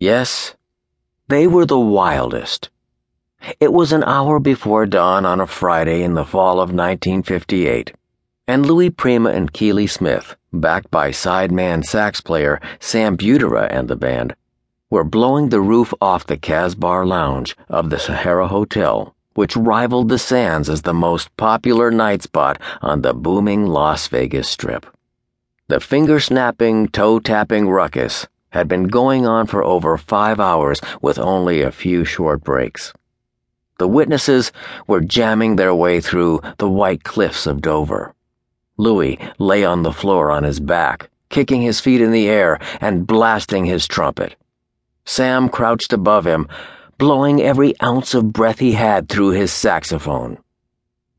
Yes, they were the wildest. It was an hour before dawn on a Friday in the fall of 1958, and Louis Prima and Keely Smith, backed by sideman sax player Sam Butera and the band, were blowing the roof off the Casbar Lounge of the Sahara Hotel, which rivaled the Sands as the most popular night spot on the booming Las Vegas Strip. The finger snapping, toe tapping ruckus had been going on for over five hours with only a few short breaks. The witnesses were jamming their way through the white cliffs of Dover. Louis lay on the floor on his back, kicking his feet in the air and blasting his trumpet. Sam crouched above him, blowing every ounce of breath he had through his saxophone.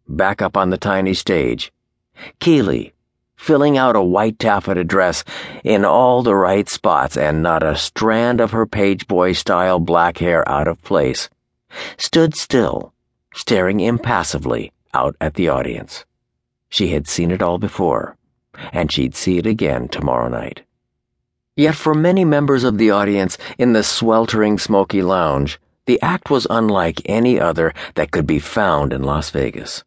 Back up on the tiny stage, Keely, filling out a white taffeta dress in all the right spots and not a strand of her page boy style black hair out of place stood still, staring impassively out at the audience. She had seen it all before, and she'd see it again tomorrow night. Yet for many members of the audience in the sweltering smoky lounge, the act was unlike any other that could be found in Las Vegas.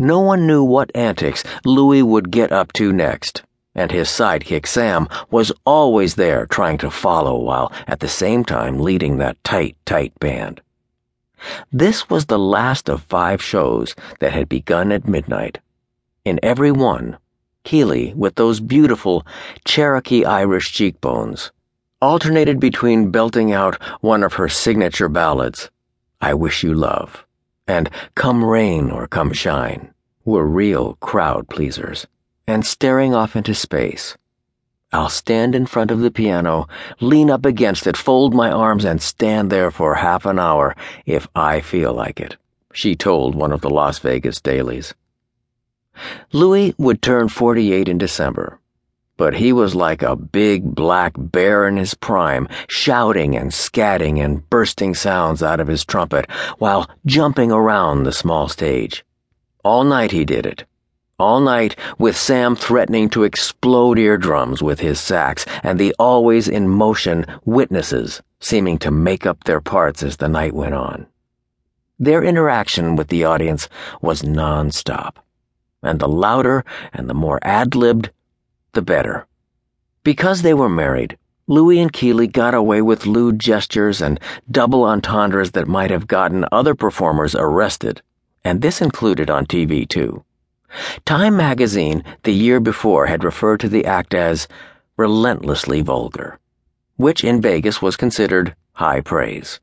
No one knew what antics Louis would get up to next, and his sidekick Sam was always there trying to follow while at the same time leading that tight, tight band. This was the last of five shows that had begun at midnight. In every one, Keely, with those beautiful Cherokee Irish cheekbones, alternated between belting out one of her signature ballads, I Wish You Love, and Come Rain or Come Shine, were real crowd pleasers, and staring off into space I'll stand in front of the piano, lean up against it, fold my arms, and stand there for half an hour if I feel like it, she told one of the Las Vegas dailies. Louis would turn 48 in December, but he was like a big black bear in his prime, shouting and scatting and bursting sounds out of his trumpet while jumping around the small stage. All night he did it all night, with Sam threatening to explode eardrums with his sax, and the always in motion witnesses seeming to make up their parts as the night went on. Their interaction with the audience was nonstop, and the louder and the more ad libbed, the better. Because they were married, Louis and Keely got away with lewd gestures and double entendres that might have gotten other performers arrested, and this included on TV too. Time magazine the year before had referred to the act as relentlessly vulgar, which in Vegas was considered high praise.